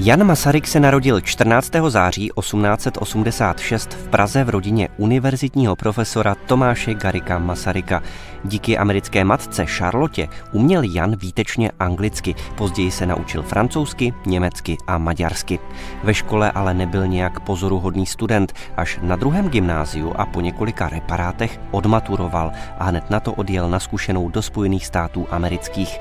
Jan Masaryk se narodil 14. září 1886 v Praze v rodině univerzitního profesora Tomáše Garika Masaryka. Díky americké matce Charlotte uměl Jan výtečně anglicky, později se naučil francouzsky, německy a maďarsky. Ve škole ale nebyl nějak pozoruhodný student, až na druhém gymnáziu a po několika reparátech odmaturoval a hned na to odjel na zkušenou do Spojených států amerických.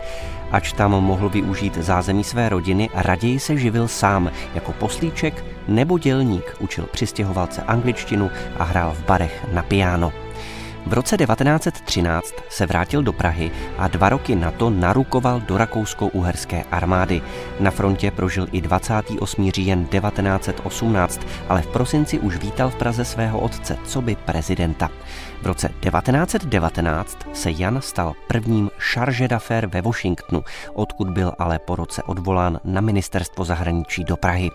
Ač tam mohl využít zázemí své rodiny, raději se živil sám jako poslíček nebo dělník, učil přistěhovalce angličtinu a hrál v barech na piano. V roce 1913 se vrátil do Prahy a dva roky na to narukoval do rakousko-uherské armády. Na frontě prožil i 28. říjen 1918, ale v prosinci už vítal v Praze svého otce, co by prezidenta. V roce 1919 se Jan stal prvním charge d'affaires ve Washingtonu, odkud byl ale po roce odvolán na ministerstvo zahraničí do Prahy.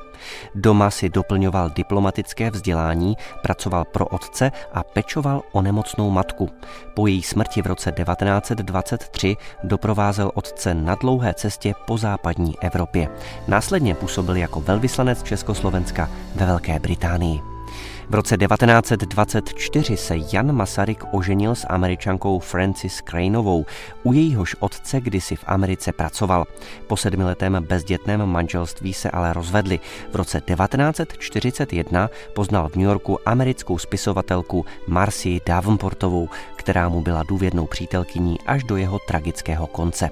Doma si doplňoval diplomatické vzdělání, pracoval pro otce a pečoval o nemocnou matku. Po její smrti v roce 1923 doprovázel otce na dlouhé cestě po západní Evropě. Následně působil jako velvyslanec Československa ve Velké Británii. V roce 1924 se Jan Masaryk oženil s američankou Francis Craneovou, u jejíhož otce kdysi v Americe pracoval. Po sedmiletém bezdětném manželství se ale rozvedli. V roce 1941 poznal v New Yorku americkou spisovatelku Marcy Davenportovou, která mu byla důvěrnou přítelkyní až do jeho tragického konce.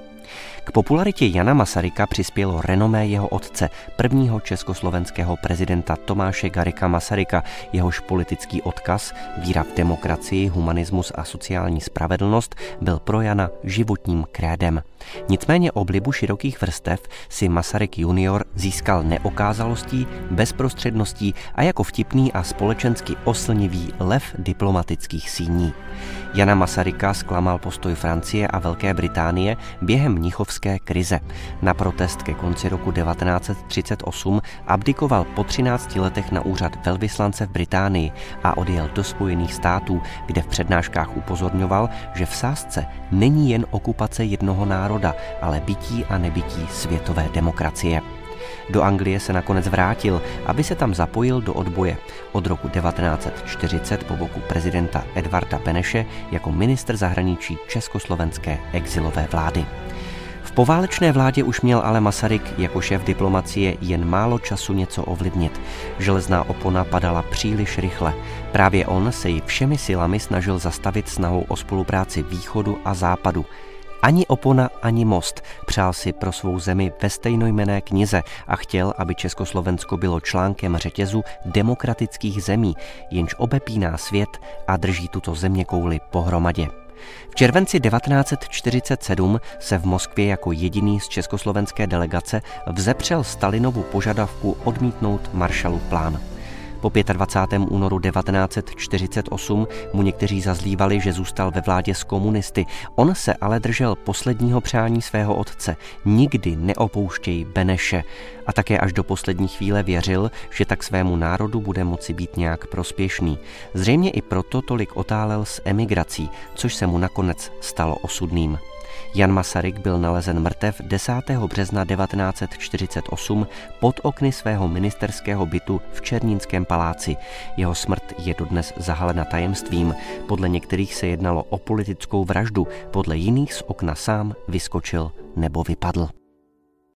K popularitě Jana Masaryka přispělo renomé jeho otce, prvního československého prezidenta Tomáše Garika Masaryka, jehož politický odkaz, víra v demokracii, humanismus a sociální spravedlnost byl pro Jana životním krédem. Nicméně oblibu širokých vrstev si Masaryk junior získal neokázalostí, bezprostředností a jako vtipný a společensky oslnivý lev diplomatických síní. Jana Masaryka zklamal postoj Francie a Velké Británie během mnichovské krize. Na protest ke konci roku 1938 abdikoval po 13 letech na úřad velvyslance v Británii a odjel do Spojených států, kde v přednáškách upozorňoval, že v sázce není jen okupace jednoho národa, ale bytí a nebytí světové demokracie. Do Anglie se nakonec vrátil, aby se tam zapojil do odboje. Od roku 1940 po boku prezidenta Edvarda Beneše jako ministr zahraničí československé exilové vlády. V poválečné vládě už měl ale Masaryk jako šéf diplomacie jen málo času něco ovlivnit. Železná opona padala příliš rychle. Právě on se ji všemi silami snažil zastavit snahou o spolupráci východu a západu. Ani opona, ani most přál si pro svou zemi ve stejnojmené knize a chtěl, aby Československo bylo článkem řetězu demokratických zemí, jenž obepíná svět a drží tuto země kouli pohromadě. V červenci 1947 se v Moskvě jako jediný z československé delegace vzepřel Stalinovu požadavku odmítnout Marshallův plán. Po 25. únoru 1948 mu někteří zazlívali, že zůstal ve vládě s komunisty. On se ale držel posledního přání svého otce. Nikdy neopouštěj Beneše. A také až do poslední chvíle věřil, že tak svému národu bude moci být nějak prospěšný. Zřejmě i proto tolik otálel s emigrací, což se mu nakonec stalo osudným. Jan Masaryk byl nalezen mrtev 10. března 1948 pod okny svého ministerského bytu v Černínském paláci. Jeho smrt je dodnes zahalena tajemstvím. Podle některých se jednalo o politickou vraždu, podle jiných z okna sám vyskočil nebo vypadl.